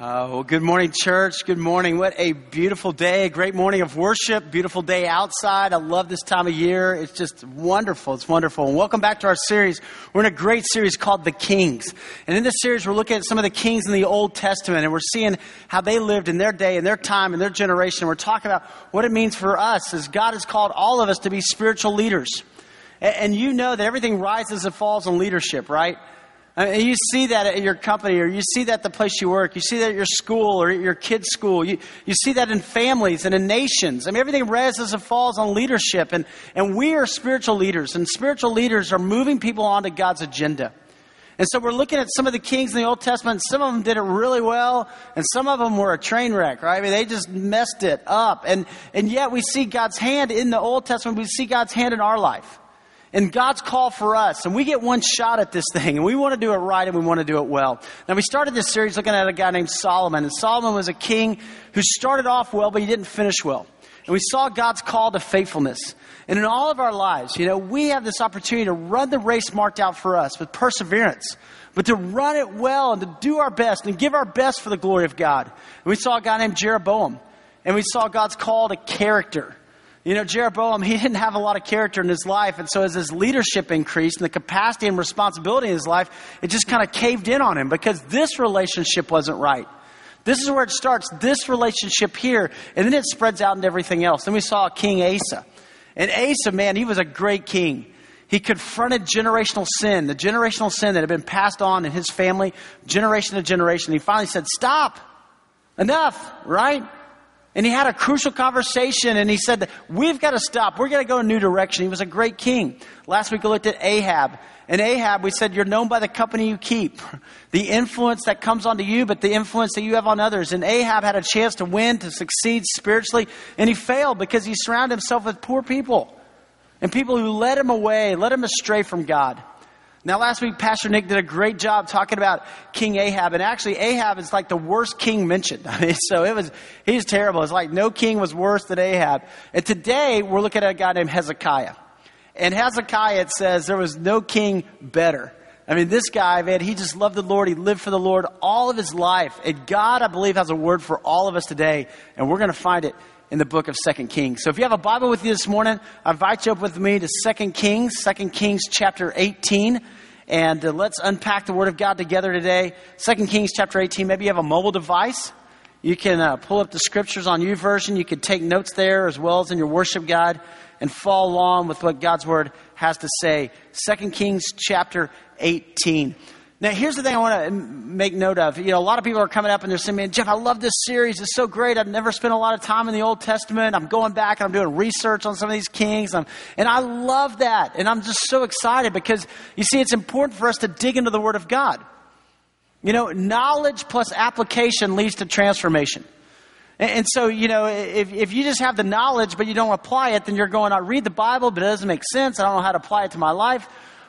Uh, well, good morning, church. Good morning. What a beautiful day. A great morning of worship. Beautiful day outside. I love this time of year. It's just wonderful. It's wonderful. And welcome back to our series. We're in a great series called The Kings. And in this series, we're looking at some of the kings in the Old Testament and we're seeing how they lived in their day, in their time, in their generation. We're talking about what it means for us as God has called all of us to be spiritual leaders. And, and you know that everything rises and falls on leadership, right? Uh, I mean, you see that at your company, or you see that at the place you work. You see that at your school or your kids' school. You, you see that in families and in nations. I mean, everything rises and falls on leadership. And, and we are spiritual leaders, and spiritual leaders are moving people onto God's agenda. And so we're looking at some of the kings in the Old Testament. Some of them did it really well, and some of them were a train wreck, right? I mean, they just messed it up. And, and yet we see God's hand in the Old Testament. We see God's hand in our life and God's call for us, and we get one shot at this thing, and we want to do it right and we want to do it well. Now, we started this series looking at a guy named Solomon, and Solomon was a king who started off well, but he didn't finish well. And we saw God's call to faithfulness. And in all of our lives, you know, we have this opportunity to run the race marked out for us with perseverance, but to run it well and to do our best and give our best for the glory of God. And we saw a guy named Jeroboam, and we saw God's call to character. You know, Jeroboam, he didn't have a lot of character in his life. And so as his leadership increased and the capacity and responsibility in his life, it just kind of caved in on him because this relationship wasn't right. This is where it starts, this relationship here, and then it spreads out into everything else. Then we saw King Asa. And Asa, man, he was a great king. He confronted generational sin, the generational sin that had been passed on in his family, generation to generation. He finally said, Stop! Enough, right? And he had a crucial conversation and he said we've got to stop. We're going to go a new direction. He was a great king. Last week we looked at Ahab. And Ahab, we said, you're known by the company you keep. The influence that comes onto you, but the influence that you have on others. And Ahab had a chance to win, to succeed spiritually, and he failed because he surrounded himself with poor people. And people who led him away, led him astray from God. Now, last week, Pastor Nick did a great job talking about King Ahab. And actually, Ahab is like the worst king mentioned. I mean, so it was, he's terrible. It's like no king was worse than Ahab. And today, we're looking at a guy named Hezekiah. And Hezekiah, it says, there was no king better. I mean, this guy, man, he just loved the Lord. He lived for the Lord all of his life. And God, I believe, has a word for all of us today. And we're going to find it in the book of Second Kings. So if you have a Bible with you this morning, I invite you up with me to Second Kings, Second Kings chapter 18. And uh, let's unpack the Word of God together today. Second Kings chapter 18. Maybe you have a mobile device. You can uh, pull up the scriptures on YouVersion. You can take notes there as well as in your worship guide and follow along with what God's Word has to say. Second Kings chapter 18. Now, here's the thing I want to make note of. You know, a lot of people are coming up and they're saying, man, Jeff, I love this series. It's so great. I've never spent a lot of time in the Old Testament. I'm going back and I'm doing research on some of these kings. I'm, and I love that. And I'm just so excited because, you see, it's important for us to dig into the Word of God. You know, knowledge plus application leads to transformation. And, and so, you know, if, if you just have the knowledge but you don't apply it, then you're going, I read the Bible, but it doesn't make sense. I don't know how to apply it to my life.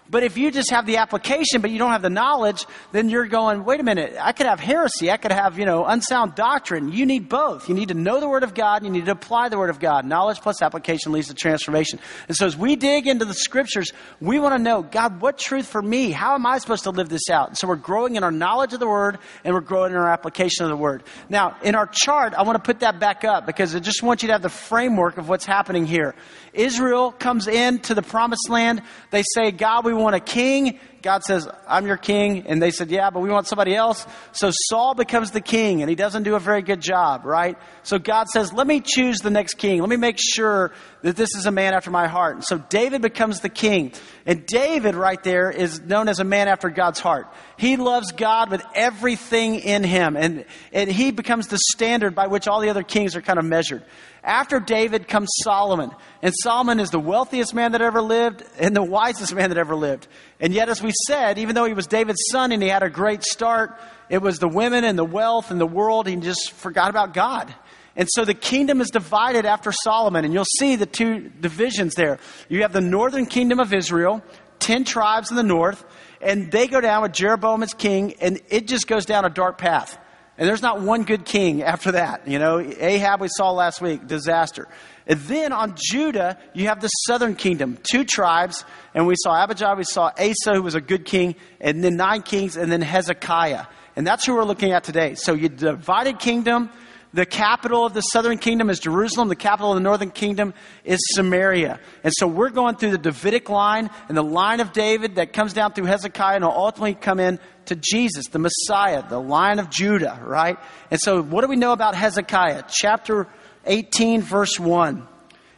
But if you just have the application, but you don't have the knowledge, then you're going, wait a minute, I could have heresy. I could have, you know, unsound doctrine. You need both. You need to know the Word of God and you need to apply the Word of God. Knowledge plus application leads to transformation. And so as we dig into the Scriptures, we want to know, God, what truth for me? How am I supposed to live this out? And so we're growing in our knowledge of the Word and we're growing in our application of the Word. Now, in our chart, I want to put that back up because I just want you to have the framework of what's happening here. Israel comes into the promised land. They say, God, we want a king. God says, I'm your king. And they said, yeah, but we want somebody else. So Saul becomes the king and he doesn't do a very good job, right? So God says, let me choose the next king. Let me make sure that this is a man after my heart. And so David becomes the king. And David right there is known as a man after God's heart. He loves God with everything in him. And, and he becomes the standard by which all the other kings are kind of measured. After David comes Solomon. And Solomon is the wealthiest man that ever lived and the wisest man that ever lived. And yet, as we said, even though he was David's son and he had a great start, it was the women and the wealth and the world. He just forgot about God. And so the kingdom is divided after Solomon, and you'll see the two divisions there. You have the northern kingdom of Israel, 10 tribes in the north, and they go down with Jeroboam as king, and it just goes down a dark path. And there's not one good king after that. You know, Ahab we saw last week, disaster. And then on Judah, you have the southern kingdom, two tribes, and we saw Abijah, we saw Asa, who was a good king, and then nine kings, and then Hezekiah. And that's who we're looking at today. So you divided kingdom. The capital of the southern kingdom is Jerusalem. The capital of the northern kingdom is Samaria. And so we're going through the Davidic line and the line of David that comes down through Hezekiah and will ultimately come in to Jesus, the Messiah, the line of Judah, right? And so what do we know about Hezekiah? Chapter 18, verse 1.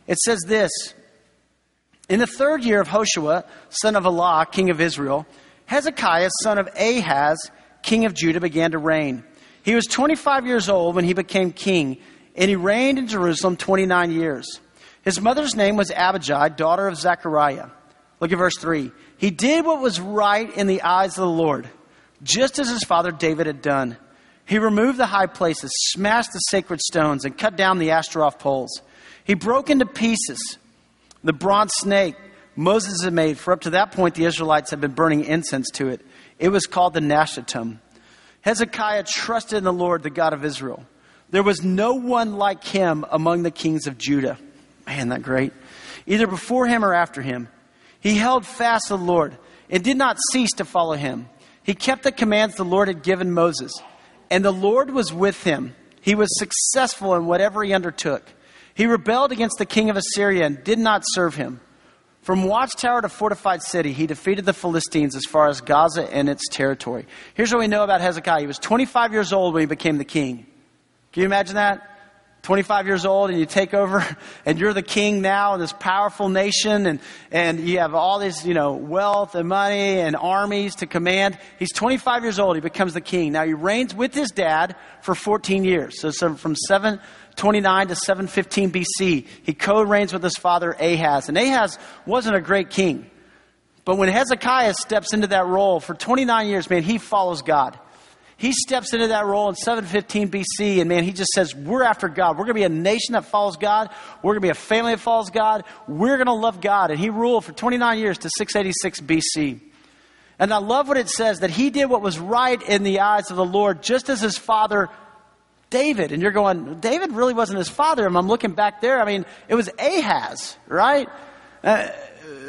It says this In the third year of Hoshea, son of Elah, king of Israel, Hezekiah, son of Ahaz, king of Judah, began to reign. He was 25 years old when he became king, and he reigned in Jerusalem 29 years. His mother's name was Abijah, daughter of Zechariah. Look at verse 3. He did what was right in the eyes of the Lord, just as his father David had done. He removed the high places, smashed the sacred stones, and cut down the Ashtaroth poles. He broke into pieces the bronze snake Moses had made, for up to that point the Israelites had been burning incense to it. It was called the Nehushtan. Hezekiah trusted in the Lord, the God of Israel. There was no one like him among the kings of Judah. Man, that great. Either before him or after him. He held fast to the Lord and did not cease to follow him. He kept the commands the Lord had given Moses, and the Lord was with him. He was successful in whatever he undertook. He rebelled against the king of Assyria and did not serve him. From watchtower to fortified city, he defeated the Philistines as far as Gaza and its territory. Here's what we know about Hezekiah. He was 25 years old when he became the king. Can you imagine that? 25 years old and you take over and you're the king now in this powerful nation and, and you have all this, you know, wealth and money and armies to command. He's 25 years old. He becomes the king. Now he reigns with his dad for 14 years. So, so from 729 to 715 BC, he co reigns with his father Ahaz. And Ahaz wasn't a great king. But when Hezekiah steps into that role for 29 years, man, he follows God. He steps into that role in 715 BC, and man, he just says, We're after God. We're going to be a nation that follows God. We're going to be a family that follows God. We're going to love God. And he ruled for 29 years to 686 BC. And I love what it says that he did what was right in the eyes of the Lord, just as his father David. And you're going, David really wasn't his father. And I'm looking back there. I mean, it was Ahaz, right? Uh,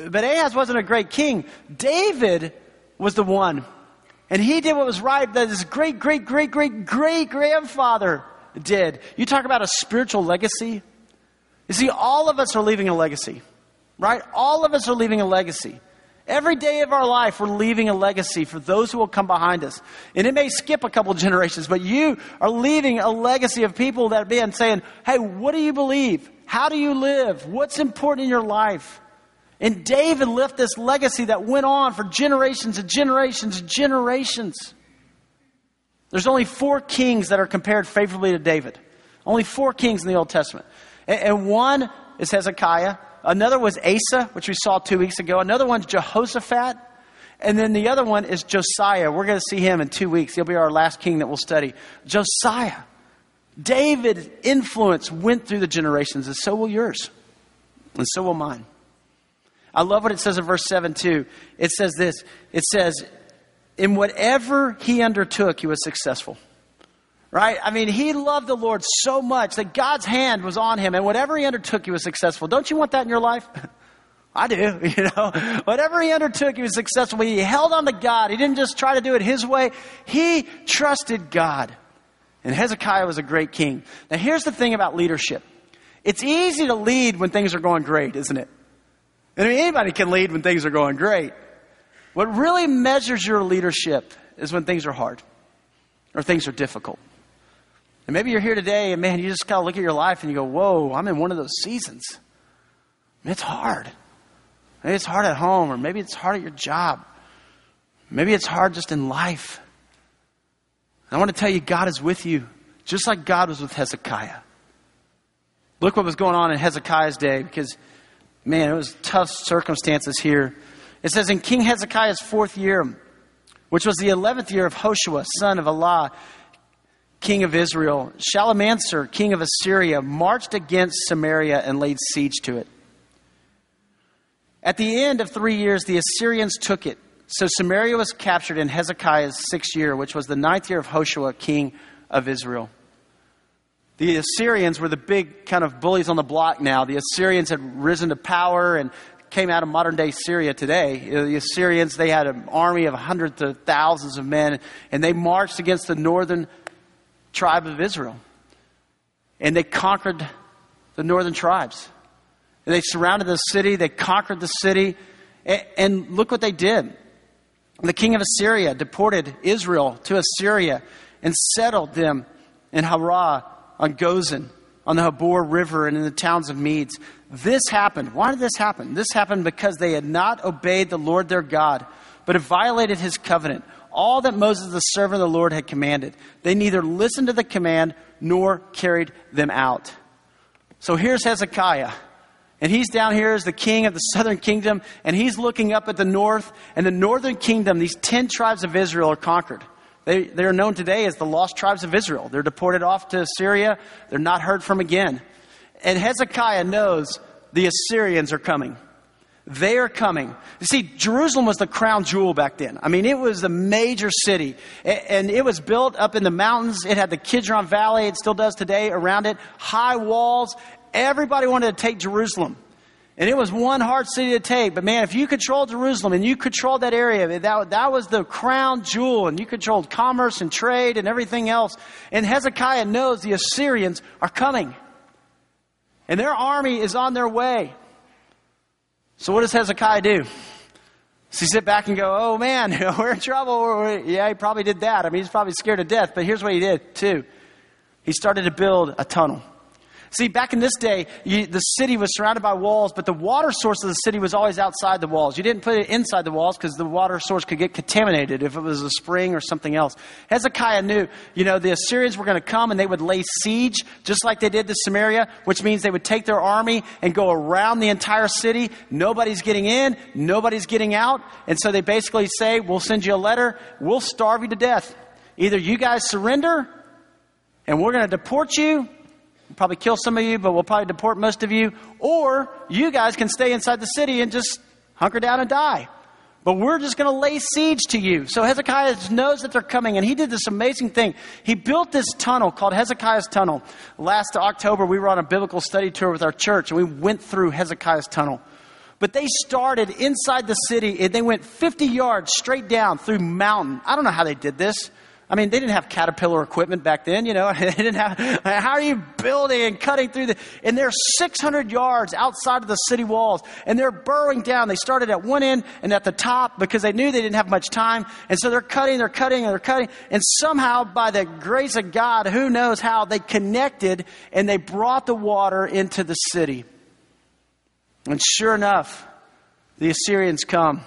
but Ahaz wasn't a great king. David was the one. And he did what was right that his great, great, great, great, great grandfather did. You talk about a spiritual legacy. You see, all of us are leaving a legacy, right? All of us are leaving a legacy. Every day of our life, we're leaving a legacy for those who will come behind us. And it may skip a couple generations, but you are leaving a legacy of people that are being saying, hey, what do you believe? How do you live? What's important in your life? And David left this legacy that went on for generations and generations and generations. There's only four kings that are compared favorably to David. Only four kings in the Old Testament. And one is Hezekiah, Another was Asa, which we saw two weeks ago. Another one's Jehoshaphat. And then the other one is Josiah. We're going to see him in two weeks. He'll be our last king that we'll study. Josiah. David's influence went through the generations, and so will yours. And so will mine. I love what it says in verse 7 too. It says this it says, In whatever he undertook, he was successful. Right? I mean, he loved the Lord so much that God's hand was on him, and whatever he undertook, he was successful. Don't you want that in your life? I do, you know. Whatever he undertook, he was successful. He held on to God. He didn't just try to do it his way. He trusted God. And Hezekiah was a great king. Now, here's the thing about leadership it's easy to lead when things are going great, isn't it? I mean, anybody can lead when things are going great. What really measures your leadership is when things are hard or things are difficult. And maybe you're here today and man, you just kind of look at your life and you go, whoa, I'm in one of those seasons. It's hard. Maybe it's hard at home, or maybe it's hard at your job. Maybe it's hard just in life. I want to tell you, God is with you, just like God was with Hezekiah. Look what was going on in Hezekiah's day, because, man, it was tough circumstances here. It says, In King Hezekiah's fourth year, which was the eleventh year of Hoshea, son of Elah, king of Israel, Shalmaneser, king of Assyria, marched against Samaria and laid siege to it. At the end of three years, the Assyrians took it. So Samaria was captured in Hezekiah's sixth year, which was the ninth year of Hoshea, king of Israel. The Assyrians were the big kind of bullies on the block now. The Assyrians had risen to power and came out of modern day Syria today. Uh, the Assyrians, they had an army of hundreds of thousands of men, and they marched against the northern tribe of Israel. And they conquered the northern tribes. And they surrounded the city, they conquered the city, and, look what they did. The king of Assyria deported Israel to Assyria and settled them in Harar on Gozan, on the Habor River, and in the towns of Medes. This happened. Why did this happen? This happened because they had not obeyed the Lord their God, but had violated his covenant, all that Moses, the servant of the Lord, had commanded. They neither listened to the command nor carried them out. So here's Hezekiah. And he's down here as the king of the southern kingdom, and he's looking up at the north, and the northern kingdom, these ten tribes of Israel are conquered. They, they're known today as the lost tribes of Israel. They're deported off to Syria. They're not heard from again. And Hezekiah knows the Assyrians are coming. They are coming. You see, Jerusalem was the crown jewel back then. I mean, it was the major city. And it was built up in the mountains. It had the Kidron Valley. It still does today around it. High walls. Everybody wanted to take Jerusalem. And it was one hard city to take. But man, if you controlled Jerusalem and you controlled that area, that, that was the crown jewel. And you controlled commerce and trade and everything else. And Hezekiah knows the Assyrians are coming. And their army is on their way. So what does Hezekiah do? Does he sit back and go, oh man, we're in trouble? Yeah, he probably did that. I mean, he's probably scared to death. But here's what he did, too. He started to build a tunnel. See, back in this day, you, the city was surrounded by walls, but the water source of the city was always outside the walls. You didn't put it inside the walls because the water source could get contaminated if it was a spring or something else. Hezekiah knew, you know, the Assyrians were going to come and they would lay siege, just like they did to Samaria, which means they would take their army and go around the entire city. Nobody's getting in, nobody's getting out. And so they basically say, we'll send you a letter, we'll starve you to death. Either you guys surrender and we're going to deport you probably kill some of you, but we'll probably deport most of you. Or you guys can stay inside the city and just hunker down and die. But we're just going to lay siege to you. So Hezekiah knows that they're coming, and he did this amazing thing. He built this tunnel called Hezekiah's Tunnel. Last October, we were on a biblical study tour with our church, and we went through Hezekiah's Tunnel. But they started inside the city, and they went 50 yards straight down through mountain. I don't know how they did this. I mean, they didn't have Caterpillar equipment back then, you know. they didn't have, how are you building and cutting through the, and they're 600 yards outside of the city walls, and they're burrowing down. They started at one end and at the top because they knew they didn't have much time, and so they're cutting, they're cutting, and they're cutting, and somehow, by the grace of God, who knows how, they connected and they brought the water into the city. And sure enough, the Assyrians come,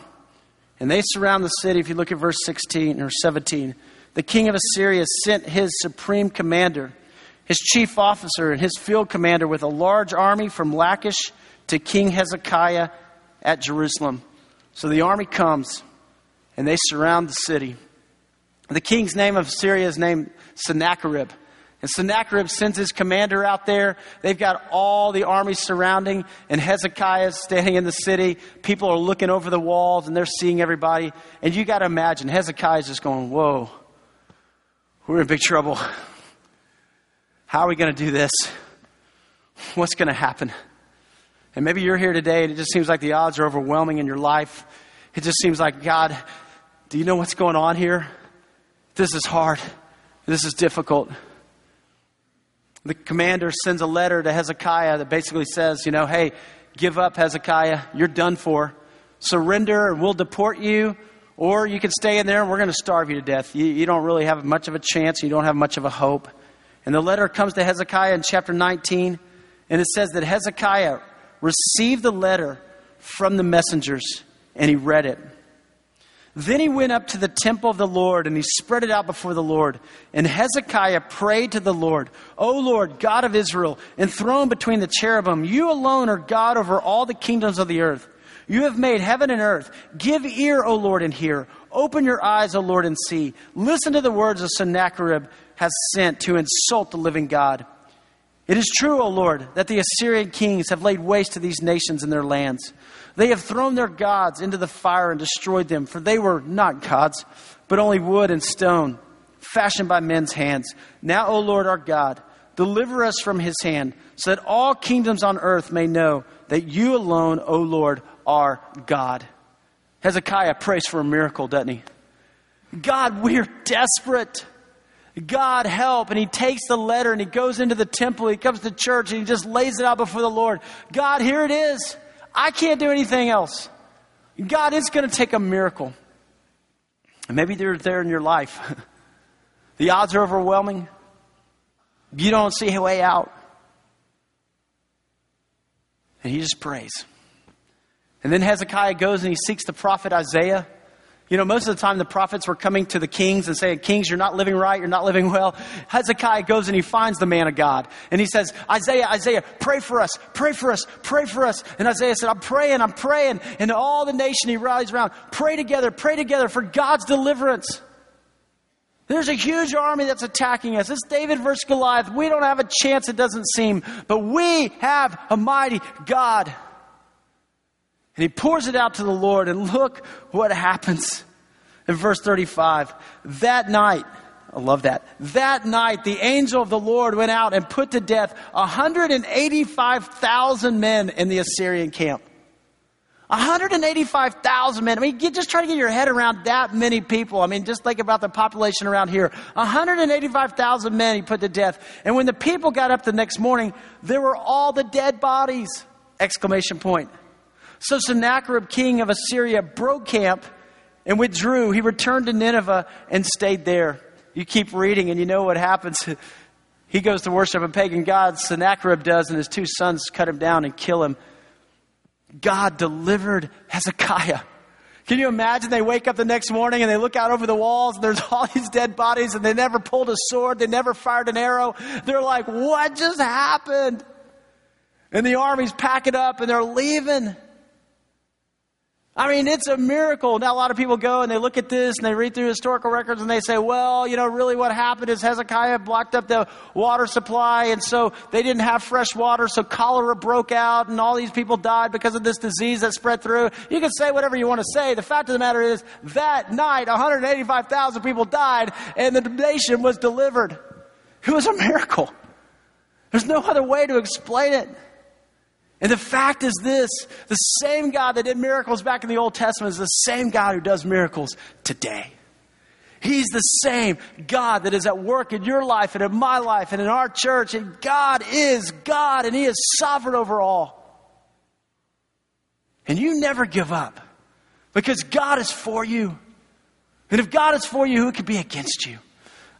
and they surround the city. If you look at verse 16 or 17, the king of Assyria sent his supreme commander, his chief officer, and his field commander with a large army from Lachish to King Hezekiah at Jerusalem. So the army comes and they surround the city. The king's name of Syria is named Sennacherib. And Sennacherib sends his commander out there. They've got all the army surrounding, and Hezekiah is standing in the city. People are looking over the walls and they're seeing everybody. And you got to imagine, Hezekiah is just going, Whoa, we're in big trouble. How are we going to do this? What's going to happen? And maybe you're here today and it just seems like the odds are overwhelming in your life. It just seems like, God, do you know what's going on here? This is hard. This is difficult. The commander sends a letter to Hezekiah that basically says, you know, hey, give up, Hezekiah. You're done for. Surrender and we'll deport you or you can stay in there and we're going to starve you to death. You, you don't really have much of a chance. You don't have much of a hope. And the letter comes to Hezekiah in chapter 19, and it says that Hezekiah received the letter from the messengers and he read it. Then he went up to the temple of the Lord and he spread it out before the Lord. And Hezekiah prayed to the Lord, O Lord, God of Israel, enthroned between the cherubim, you alone are God over all the kingdoms of the earth. You have made heaven and earth. Give ear, O Lord, and hear. Open your eyes, O Lord, and see. Listen to the words of Sennacherib has sent to insult the living God. It is true, O Lord, that the Assyrian kings have laid waste to these nations and their lands. They have thrown their gods into the fire and destroyed them, for they were not gods, but only wood and stone, fashioned by men's hands. Now, O Lord our God, deliver us from his hand, so that all kingdoms on earth may know that you alone, O Lord, our God. Hezekiah prays for a miracle, doesn't he? God, we're desperate. God help. And he takes the letter and he goes into the temple. He comes to church and he just lays it out before the Lord. God, here it is. I can't do anything else. God, it's going to take a miracle. And maybe they're there in your life. the odds are overwhelming. You don't see a way out. And he just prays. And then Hezekiah goes and he seeks the prophet Isaiah. You know, most of the time the prophets were coming to the kings and saying, Kings, you're not living right, you're not living well. Hezekiah goes and he finds the man of God. And he says, Isaiah, Isaiah, pray for us, pray for us, pray for us. And Isaiah said, I'm praying, I'm praying. And all the nation he rallies around, pray together, pray together for God's deliverance. There's a huge army that's attacking us. It's David versus Goliath. We don't have a chance, it doesn't seem. But we have a mighty God. And he pours it out to the Lord, and look what happens in verse 35. That night, I love that. That night, the angel of the Lord went out and put to death 185,000 men in the Assyrian camp. 185,000 men. I mean, get, just try to get your head around that many people. I mean, just think about the population around here. 185,000 men he put to death. And when the people got up the next morning, there were all the dead bodies! Exclamation point. So Sennacherib, king of Assyria, broke camp and withdrew. He returned to Nineveh and stayed there. You keep reading and you know what happens. He goes to worship a pagan god. Sennacherib does, and his two sons cut him down and kill him. God delivered Hezekiah. Can you imagine they wake up the next morning and they look out over the walls and there's all these dead bodies and they never pulled a sword, they never fired an arrow. They're like, what just happened? And the army's packing up and they're leaving. I mean, it's a miracle. Now, a lot of people go and they look at this and they read through historical records and they say, well, you know, really what happened is Hezekiah blocked up the water supply and so they didn't have fresh water, so cholera broke out and all these people died because of this disease that spread through. You can say whatever you want to say. The fact of the matter is, that night, 185,000 people died and the nation was delivered. It was a miracle. There's no other way to explain it. And the fact is this the same God that did miracles back in the Old Testament is the same God who does miracles today. He's the same God that is at work in your life and in my life and in our church. And God is God and He is sovereign over all. And you never give up because God is for you. And if God is for you, who could be against you?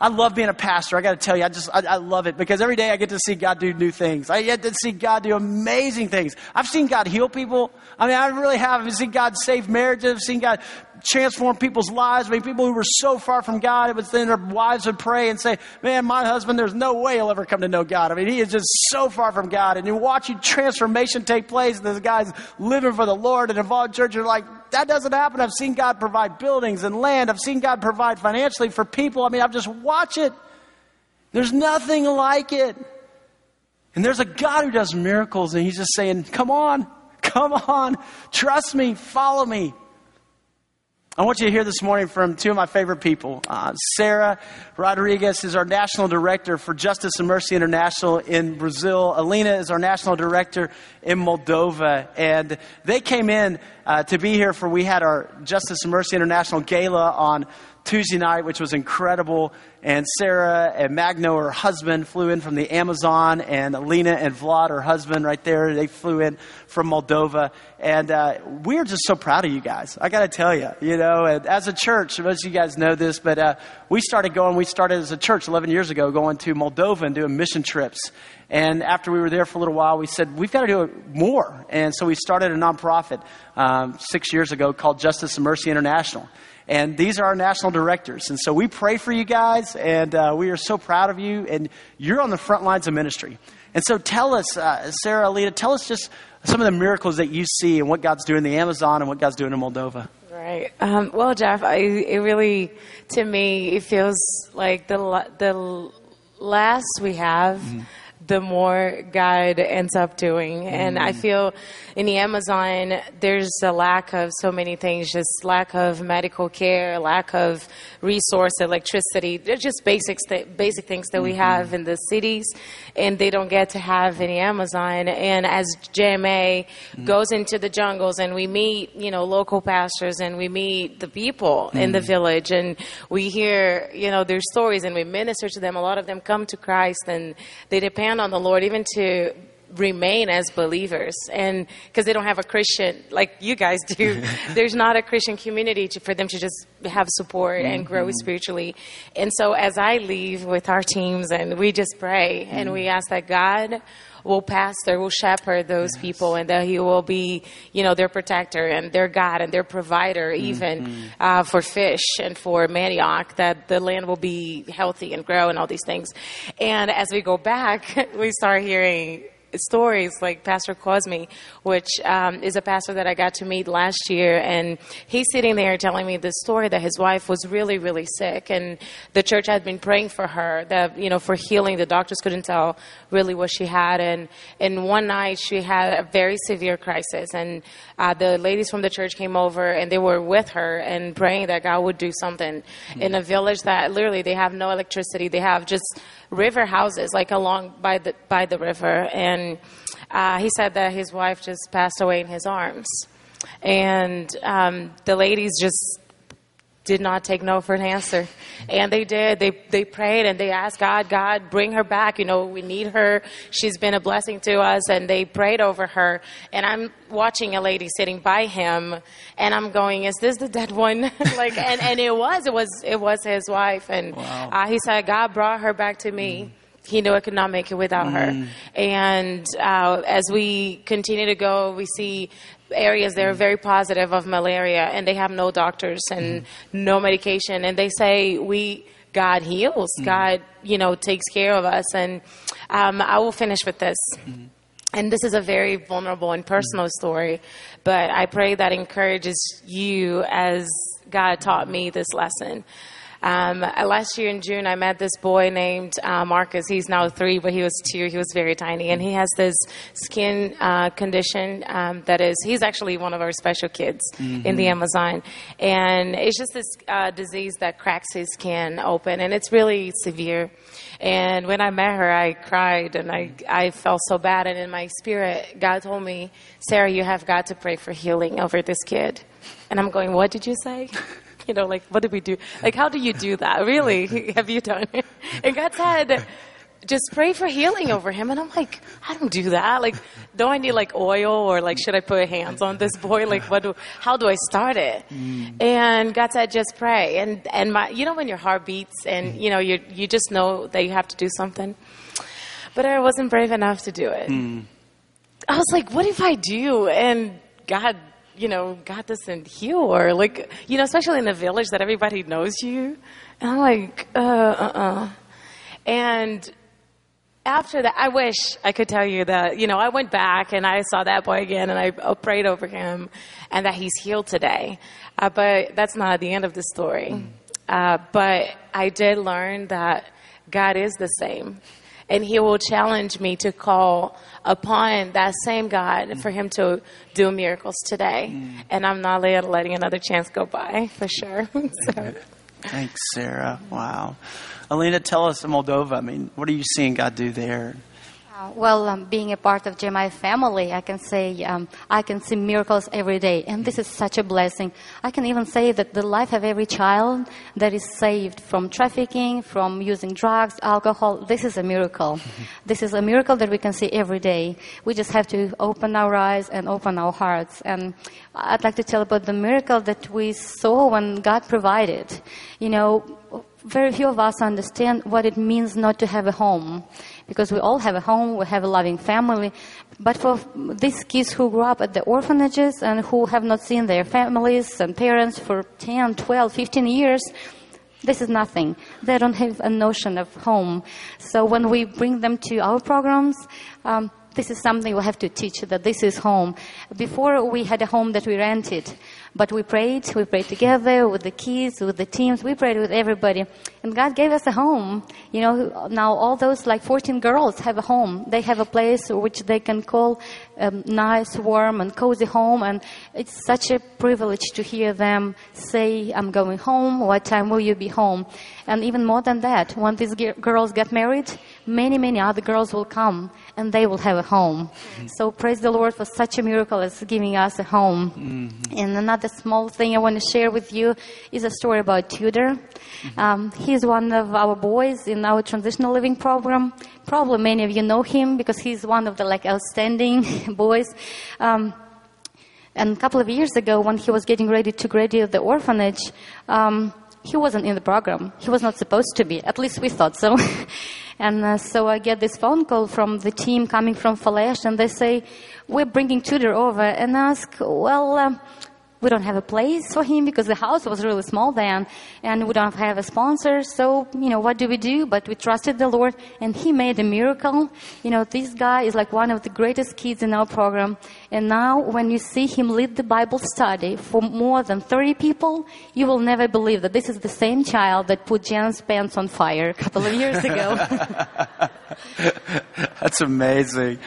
I love being a pastor. I got to tell you, I just, I, I, love it because every day I get to see God do new things. I get to see God do amazing things. I've seen God heal people. I mean, I really have. I've seen God save marriages. I've seen God transform people's lives. I mean, people who were so far from God, it was then their wives would pray and say, man, my husband, there's no way he'll ever come to know God. I mean, he is just so far from God. And you watch transformation take place and this guy's living for the Lord and involved in church. You're like, that doesn't happen. I've seen God provide buildings and land. I've seen God provide financially for people. I mean, I've just watched it. There's nothing like it. And there's a God who does miracles, and He's just saying, Come on, come on, trust me, follow me. I want you to hear this morning from two of my favorite people. Uh, Sarah Rodriguez is our national director for Justice and Mercy International in Brazil. Alina is our national director in Moldova. And they came in uh, to be here for, we had our Justice and Mercy International gala on Tuesday night, which was incredible. And Sarah and Magno, her husband, flew in from the Amazon, and Alina and Vlad, her husband, right there, they flew in from Moldova. And uh, we're just so proud of you guys. I got to tell you, you know, as a church, most of you guys know this, but uh, we started going, we started as a church 11 years ago going to Moldova and doing mission trips. And after we were there for a little while, we said, we've got to do it more. And so we started a nonprofit um, six years ago called Justice and Mercy International. And these are our national directors. And so we pray for you guys, and uh, we are so proud of you. And you're on the front lines of ministry. And so tell us, uh, Sarah, Alina, tell us just some of the miracles that you see and what God's doing in the Amazon and what God's doing in Moldova. Right. Um, well, Jeff, I, it really, to me, it feels like the the last we have. Mm-hmm the more God ends up doing. And I mm. feel in the Amazon, there's a lack of so many things, just lack of medical care, lack of resource, electricity. They're just basics, that, basic things that we mm-hmm. have in the cities, and they don't get to have in the Amazon. And as JMA mm. goes into the jungles and we meet, you know, local pastors and we meet the people in the mm. village and we hear, you know, their stories and we minister to them, a lot of them come to Christ and they depend on the Lord even to remain as believers. And because they don't have a christian like you guys do there's not a christian community to, for them to just have support and grow mm-hmm. spiritually. And so as i leave with our teams and we just pray and we mm-hmm. ask that god will pastor will shepherd those people and that he will be you know their protector and their god and their provider even uh, for fish and for manioc that the land will be healthy and grow and all these things. And as we go back we start hearing stories like Pastor Cosme, which um, is a pastor that I got to meet last year, and he's sitting there telling me the story that his wife was really, really sick, and the church had been praying for her, that you know, for healing. The doctors couldn't tell really what she had, and and one night she had a very severe crisis, and uh, the ladies from the church came over and they were with her and praying that God would do something in a village that literally they have no electricity, they have just river houses like along by the by the river and uh, he said that his wife just passed away in his arms. And um, the ladies just did not take no for an answer. And they did. They they prayed and they asked god god bring her back. You know we need her. She's been a blessing to us. And they prayed over her. And i'm watching a lady sitting by him and i'm going is this the dead one? Like and, and it was it was it was his wife. And Wow. uh, he said god brought her back to me he knew I could not make it without her. Mm-hmm. And uh, as we continue to go, we see areas that are very positive of malaria, and they have no doctors and mm-hmm. no medication, and they say we. God heals. Mm-hmm. God, you know, takes care of us. And um, I will finish with this. And this is a very vulnerable and personal story, but I pray that encourages you as God taught me this lesson. Um, uh, last year in June, I met this boy named uh, Marcus. He's now three, but he was two. He was very tiny, and he has this skin uh, condition um, that is. He's actually one of our special kids in the Amazon, and it's just this uh, disease that cracks his skin open, and it's really severe. And when I met her, I cried and I, I felt so bad. And in my spirit, God told me, Sarah, you have got to pray for healing over this kid. And I'm going, what did you say? You know, like, what did we do? Like, how do you do that? Really? Have you done it? And God said, just pray for healing over him. And I'm like, I don't do that. Like, don't I need like oil or like, should I put hands on this boy? Like, what do, how do I start it? Mm. And God said, just pray. And, and my, you know, when your heart beats and, mm. you know, you, you just know that you have to do something. But I wasn't brave enough to do it. Mm. I was like, what if I do? And God, you know, God doesn't heal or like, you know, especially in a village that everybody knows you. And I'm like, uh, uh, uh. And after that, I wish I could tell you that, you know, I went back and I saw that boy again and I prayed over him and that he's healed today. Uh, but that's not the end of the story. Uh, but I did learn that God is the same. And he will challenge me to call upon that same God mm. for him to do miracles today. Mm. And I'm not letting another chance go by, for sure. so. Thanks, Sarah. Wow. Alina, tell us in Moldova. I mean, what are you seeing God do there? Uh, Well, um, being a part of JMI family, I can say um, I can see miracles every day, and this is such a blessing. I can even say that the life of every child that is saved from trafficking, from using drugs, alcohol, this is a miracle. this is a miracle that we can see every day. We just have to open our eyes and open our hearts. And I'd like to tell about the miracle that we saw when God provided. You know, very few of us understand what it means not to have a home because we all have a home, we have a loving family. But for these kids who grew up at the orphanages and who have not seen their families and parents for 10, 12, 15 years, this is nothing. They don't have a notion of home. So when we bring them to our programs, um, this is something we have to teach that this is home. Before we had a home that we rented, but we prayed, we prayed together with the kids, with the teams, we prayed with everybody. And God gave us a home. You know, now all those like 14 girls have a home. They have a place which they can call um, nice, warm, and cozy home. And it's such a privilege to hear them say, I'm going home. What time will you be home? And even more than that, when these girls get married, many, many other girls will come and they will have a home. Mm-hmm. So praise the Lord for such a miracle as giving us a home. Mm-hmm. And another small thing I want to share with you is a story about Tudor. Mm-hmm. Um, he's one of our boys in our transitional living program. Probably many of you know him because he's one of the like outstanding boys. Um, and a couple of years ago, when he was getting ready to graduate the orphanage, um, he wasn't in the program. He was not supposed to be. At least we thought so. and uh, so I get this phone call from the team coming from Falash, and they say, "We're bringing Tudor over," and ask, "Well." Um, we don't have a place for him because the house was really small then and we don't have a sponsor. So you know what do we do? But we trusted the lord and he made a miracle. You know this guy is like one of the greatest kids in our program. And now when you see him lead the bible study for more than 30 people you will never believe that this is the same child that put jan's pants on fire a couple of years ago. That's amazing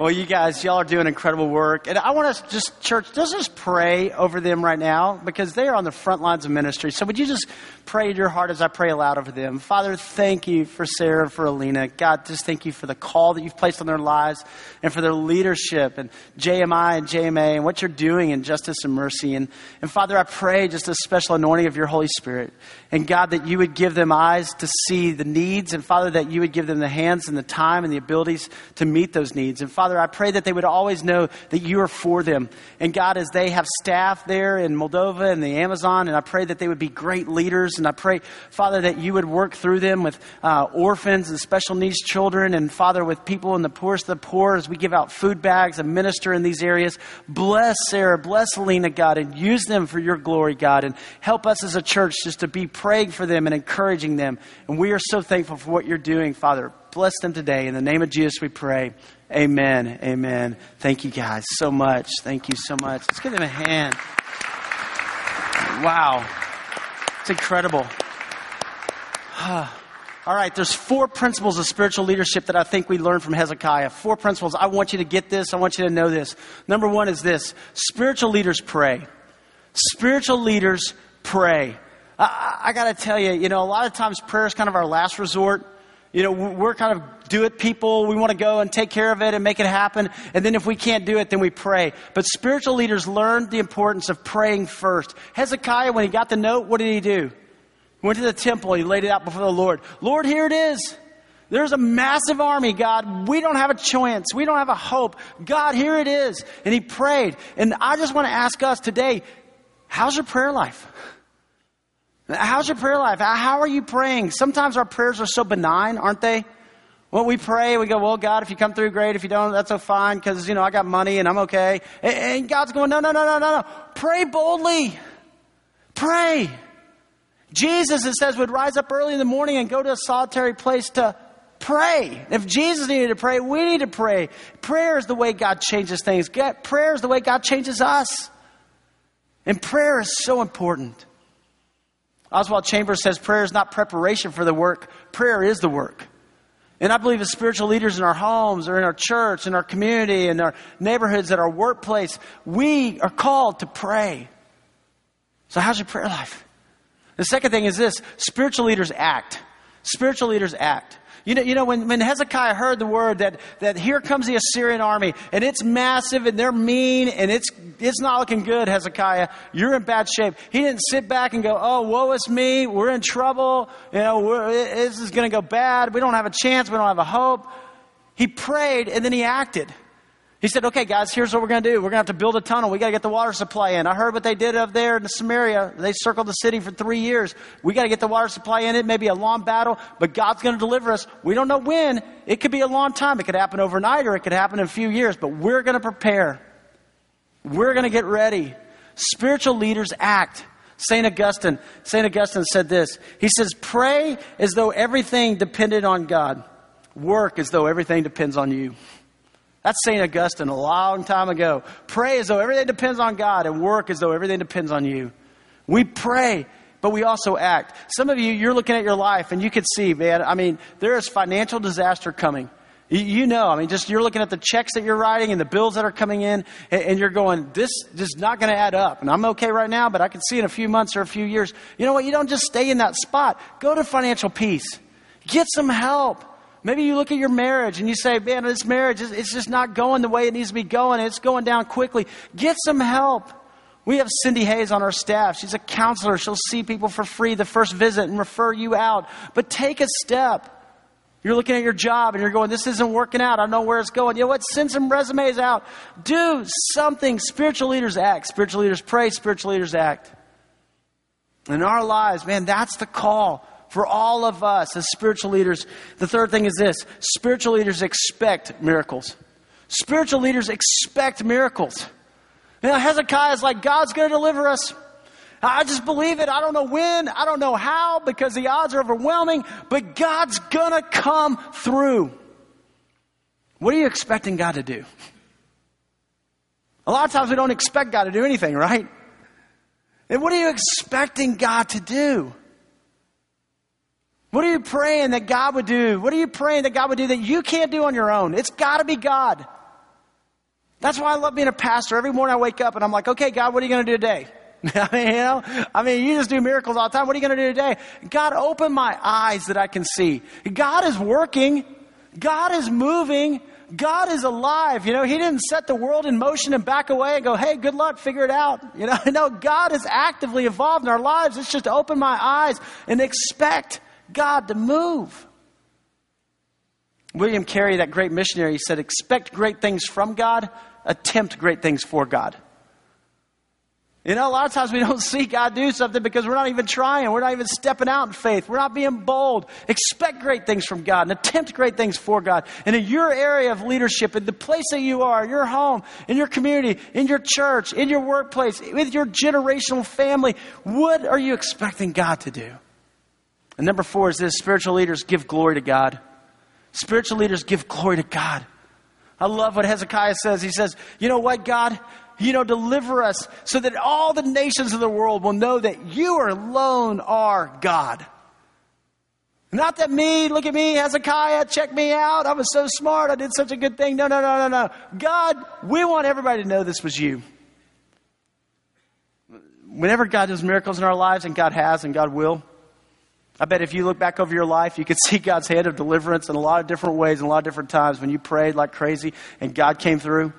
well, you guys, y'all are doing incredible work. And I want us just, church, just pray over them right now because they are on the front lines of ministry. So would you just pray in your heart as I pray aloud over them? Father, thank you for Sarah, and for Alina. God, just thank you for the call that you've placed on their lives and for their leadership and JMI and JMA and what you're doing in justice and mercy. And, and Father, I pray just a special anointing of your Holy Spirit. And God, that you would give them eyes to see the needs. And Father, that you would give them the hands and the time and the abilities to meet those needs. And Father, Father, I pray that they would always know that you are for them. And God, as they have staff there in Moldova and the Amazon, and I pray that they would be great leaders. And I pray, Father, that you would work through them with uh, orphans and special needs children, and Father, with people in the poorest of the poor as we give out food bags and minister in these areas. Bless Sarah, bless Alina, God, and use them for your glory, God. And help us as a church just to be praying for them and encouraging them. And we are so thankful for what you're doing, Father. Bless them today. In the name of Jesus, we pray. Amen. Amen. Thank you guys so much. Thank you so much. Let's give them a hand. Wow. It's incredible. All right, there's four principles of spiritual leadership that I think we learned from Hezekiah. Four principles. I want you to get this. I want you to know this. Number one is this spiritual leaders pray. Spiritual leaders pray. I, I got to tell you, you know, a lot of times prayer is kind of our last resort. You know, we're kind of do it people. We want to go and take care of it and make it happen. And then if we can't do it, then we pray. But spiritual leaders learned the importance of praying first. Hezekiah, when he got the note, what did he do? He went to the temple. He laid it out before the Lord. Lord, here it is. There's a massive army, God. We don't have a chance. We don't have a hope. God, here it is. And he prayed. And I just want to ask us today, how's your prayer life? How's your prayer life? How are you praying? Sometimes our prayers are so benign, aren't they? Well, we pray, we go, well, God, if you come through, great. If you don't, that's so fine because, you know, I got money and I'm okay. And God's going, no, no, no, no, no, no. Pray boldly. Pray. Jesus, it says, would rise up early in the morning and go to a solitary place to pray. If Jesus needed to pray, we need to pray. Prayer is the way God changes things. Prayer is the way God changes us. And prayer is so important. Oswald Chambers says prayer is not preparation for the work, prayer is the work. And I believe as spiritual leaders in our homes or in our church, in our community, in our neighborhoods, at our workplace, we are called to pray. So, how's your prayer life? The second thing is this spiritual leaders act. Spiritual leaders act. You know, you know when, when Hezekiah heard the word that, that here comes the Assyrian army and it's massive and they're mean and it's, it's not looking good, Hezekiah, you're in bad shape. He didn't sit back and go, oh, woe is me, we're in trouble, you know, this is going to go bad, we don't have a chance, we don't have a hope. He prayed and then he acted. He said, okay, guys, here's what we're going to do. We're going to have to build a tunnel. We got to get the water supply in. I heard what they did up there in Samaria. They circled the city for three years. We got to get the water supply in. It may be a long battle, but God's going to deliver us. We don't know when. It could be a long time. It could happen overnight or it could happen in a few years, but we're going to prepare. We're going to get ready. Spiritual leaders act. St. Augustine, St. Augustine said this. He says, pray as though everything depended on God. Work as though everything depends on you. That's St. Augustine a long time ago. Pray as though everything depends on God and work as though everything depends on you. We pray, but we also act. Some of you, you're looking at your life and you can see, man, I mean, there is financial disaster coming. You know, I mean, just you're looking at the checks that you're writing and the bills that are coming in, and you're going, this is not going to add up. And I'm okay right now, but I can see in a few months or a few years. You know what? You don't just stay in that spot. Go to financial peace. Get some help. Maybe you look at your marriage and you say, man, this marriage, it's just not going the way it needs to be going. It's going down quickly. Get some help. We have Cindy Hayes on our staff. She's a counselor. She'll see people for free the first visit and refer you out. But take a step. You're looking at your job and you're going, this isn't working out. I don't know where it's going. You know what? Send some resumes out. Do something. Spiritual leaders act. Spiritual leaders pray. Spiritual leaders act. In our lives, man, that's the call for all of us as spiritual leaders. The third thing is this spiritual leaders expect miracles. Spiritual leaders expect miracles. You know, Hezekiah is like, God's going to deliver us. I just believe it. I don't know when. I don't know how because the odds are overwhelming, but God's going to come through. What are you expecting God to do? A lot of times we don't expect God to do anything, right? And what are you expecting God to do? What are you praying that God would do? What are you praying that God would do that you can't do on your own? It's got to be God. That's why I love being a pastor. Every morning I wake up and I'm like, okay, God, what are you going to do today? I mean, you know, I mean, you just do miracles all the time. What are you going to do today? God, open my eyes that I can see. God is working. God is moving. God is alive. You know, He didn't set the world in motion and back away and go, hey, good luck, figure it out. You know, no, God is actively involved in our lives. It's just to open my eyes and expect God to move. William Carey, that great missionary, said, expect great things from God, attempt great things for God. You know, a lot of times we don't see God do something because we're not even trying. We're not even stepping out in faith. We're not being bold. Expect great things from God and attempt great things for God. And in your area of leadership, in the place that you are, your home, in your community, in your church, in your workplace, with your generational family, what are you expecting God to do? And number four is this spiritual leaders give glory to God. Spiritual leaders give glory to God. I love what Hezekiah says. He says, You know what, God? You know, deliver us so that all the nations of the world will know that you alone are God. Not that me, look at me, Hezekiah, check me out. I was so smart. I did such a good thing. No, no, no, no, no. God, we want everybody to know this was you. Whenever God does miracles in our lives, and God has and God will, I bet if you look back over your life, you could see God's hand of deliverance in a lot of different ways and a lot of different times when you prayed like crazy and God came through.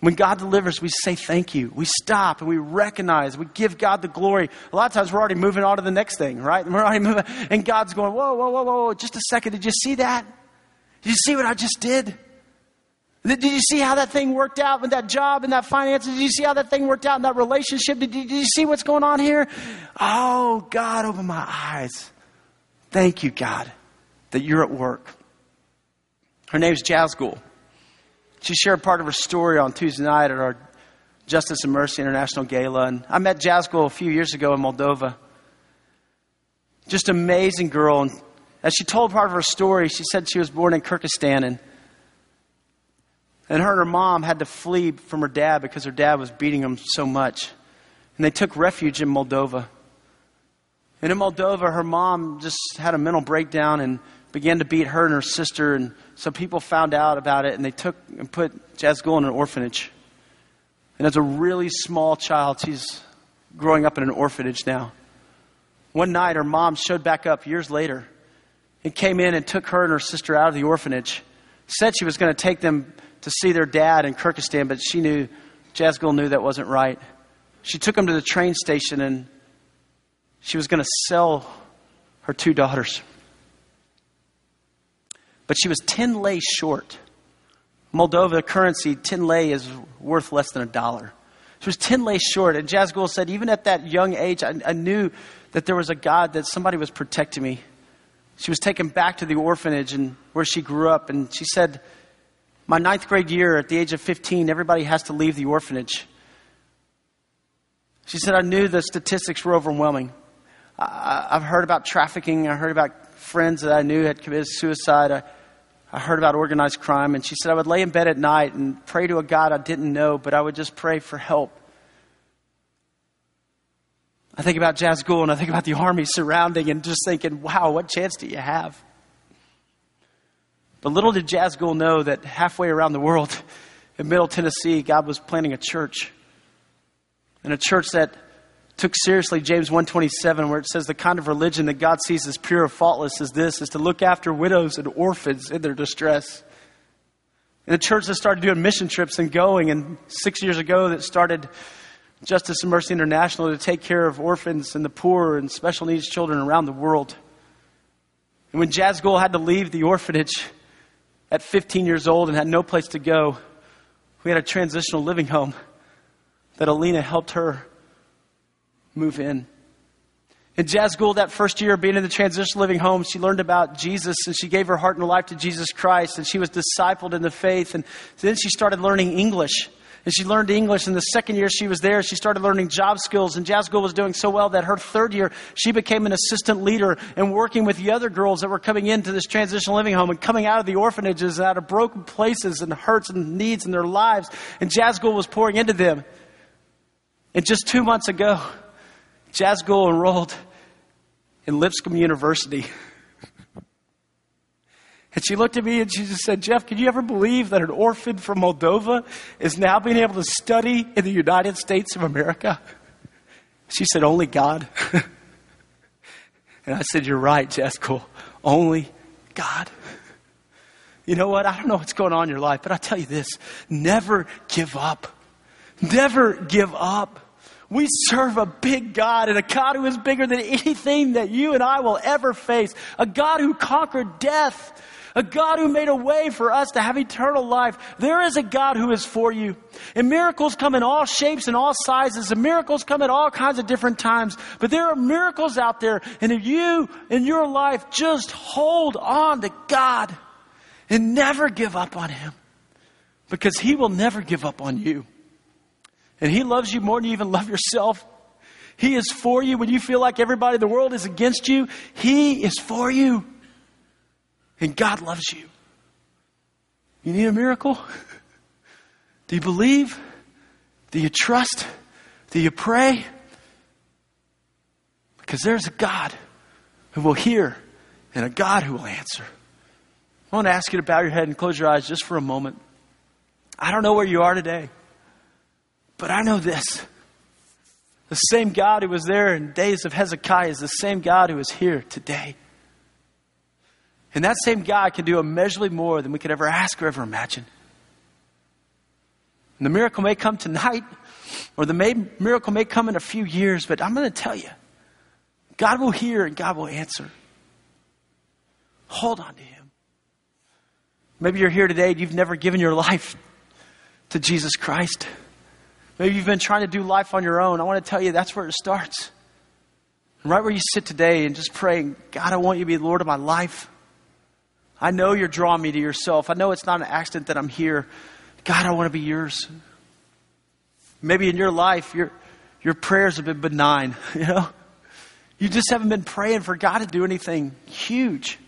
When God delivers, we say thank you. We stop and we recognize, we give God the glory. A lot of times we're already moving on to the next thing, right? And we're already moving, and God's going, whoa, whoa, whoa, whoa, just a second. Did you see that? Did you see what I just did? Did you see how that thing worked out with that job and that finances? Did you see how that thing worked out in that relationship? Did you, did you see what's going on here? Oh, God, open my eyes. Thank you, God, that you're at work. Her name's Jazgul. She shared part of her story on Tuesday night at our Justice and Mercy International Gala. And I met Jazgul a few years ago in Moldova. Just amazing girl. And as she told part of her story, she said she was born in Kyrgyzstan and and her and her mom had to flee from her dad because her dad was beating them so much. And they took refuge in Moldova. And in Moldova, her mom just had a mental breakdown and began to beat her and her sister. And so people found out about it and they took and put Jazgul in an orphanage. And as a really small child, she's growing up in an orphanage now. One night, her mom showed back up years later and came in and took her and her sister out of the orphanage. Said she was going to take them to see their dad in Kyrgyzstan, but she knew, Jazgul knew that wasn't right. She took them to the train station and she was going to sell her two daughters. But she was 10 lei short. Moldova currency, 10 lei is worth less than a dollar. She was 10 lei short. And Jazgul said, even at that young age, I, I knew that there was a God, that somebody was protecting me. She was taken back to the orphanage and where she grew up. And she said, my ninth grade year, at the age of 15, everybody has to leave the orphanage. She said, I knew the statistics were overwhelming. I, have heard about trafficking. I heard about friends that I knew had committed suicide. I I heard about organized crime, and she said I would lay in bed at night and pray to a God I didn't know, but I would just pray for help. I think about Jazgul and I think about the army surrounding and just thinking, wow, what chance do you have? But little did Jazgul know that halfway around the world, in Middle Tennessee, God was planting a church. And a church that took seriously James 127 where it says the kind of religion that God sees as pure and faultless is this is to look after widows and orphans in their distress. And a church that started doing mission trips and going and 6 years ago that started Justice and Mercy International to take care of orphans and the poor and special needs children around the world. And when Jazz had to leave the orphanage at 15 years old and had no place to go, we had a transitional living home that Alina helped her move in. In Jazgul, that first year being in the transitional living home, she learned about Jesus and she gave her heart and life to Jesus Christ and she was discipled in the faith. And then she started learning English. And she learned English. And the second year she was there, she started learning job skills. And Jazgul was doing so well that her third year, she became an assistant leader and working with the other girls that were coming into this transitional living home and coming out of the orphanages and out of broken places and hurts and needs in their lives. And Jazgul was pouring into them. And just two months ago, Jazz enrolled in Lipscomb University. And she looked at me and she just said, Jeff, can you ever believe that an orphan from Moldova is now being able to study in the United States of America? She said, Only God. and I said, You're right, Gould. Only God. You know what? I don't know what's going on in your life, but I tell you this never give up. Never give up. We serve a big God and a God who is bigger than anything that you and I will ever face. A God who conquered death. A God who made a way for us to have eternal life. There is a God who is for you. And miracles come in all shapes and all sizes. And miracles come at all kinds of different times. But there are miracles out there. And if you in your life just hold on to God and never give up on Him. Because He will never give up on you. And He loves you more than you even love yourself. He is for you when you feel like everybody in the world is against you. He is for you. And God loves you. You need a miracle? Do you believe? Do you trust? Do you pray? Because there's a God who will hear and a God who will answer. I want to ask you to bow your head and close your eyes just for a moment. I don't know where you are today. But I know this. The same God who was there in days of Hezekiah is the same God who is here today. And that same God can do immeasurably more than we could ever ask or ever imagine. And the miracle may come tonight, or the may, miracle may come in a few years, but I'm going to tell you God will hear and God will answer. Hold on to Him. Maybe you're here today and you've never given your life to Jesus Christ. Maybe you've been trying to do life on your own. I want to tell you that's where it starts. right where you sit today and just praying, God, I want you to be Lord of my life. I know you're drawing me to yourself. I know it's not an accident that I'm here. God, I want to be yours. Maybe in your life, your, your prayers have been benign, you know? You just haven't been praying for God to do anything huge.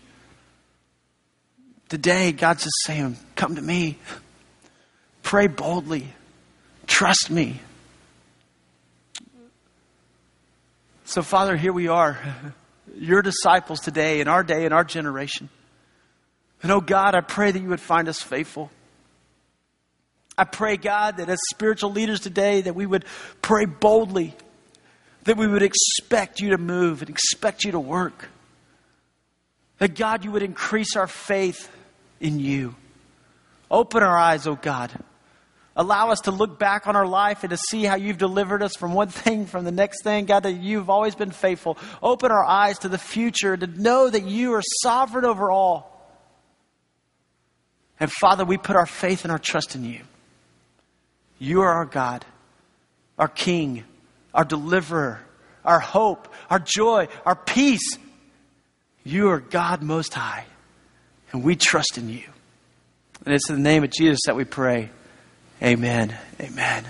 Today, God's just saying, Come to me. Pray boldly. Trust me. So, Father, here we are, your disciples today, in our day, in our generation. And oh God, I pray that you would find us faithful. I pray, God, that as spiritual leaders today, that we would pray boldly, that we would expect you to move and expect you to work. That God, you would increase our faith in you. Open our eyes, oh God. Allow us to look back on our life and to see how you've delivered us from one thing, from the next thing. God, that you've always been faithful. Open our eyes to the future to know that you are sovereign over all. And Father, we put our faith and our trust in you. You are our God, our King, our deliverer, our hope, our joy, our peace. You are God Most High, and we trust in you. And it's in the name of Jesus that we pray. Amen. Amen.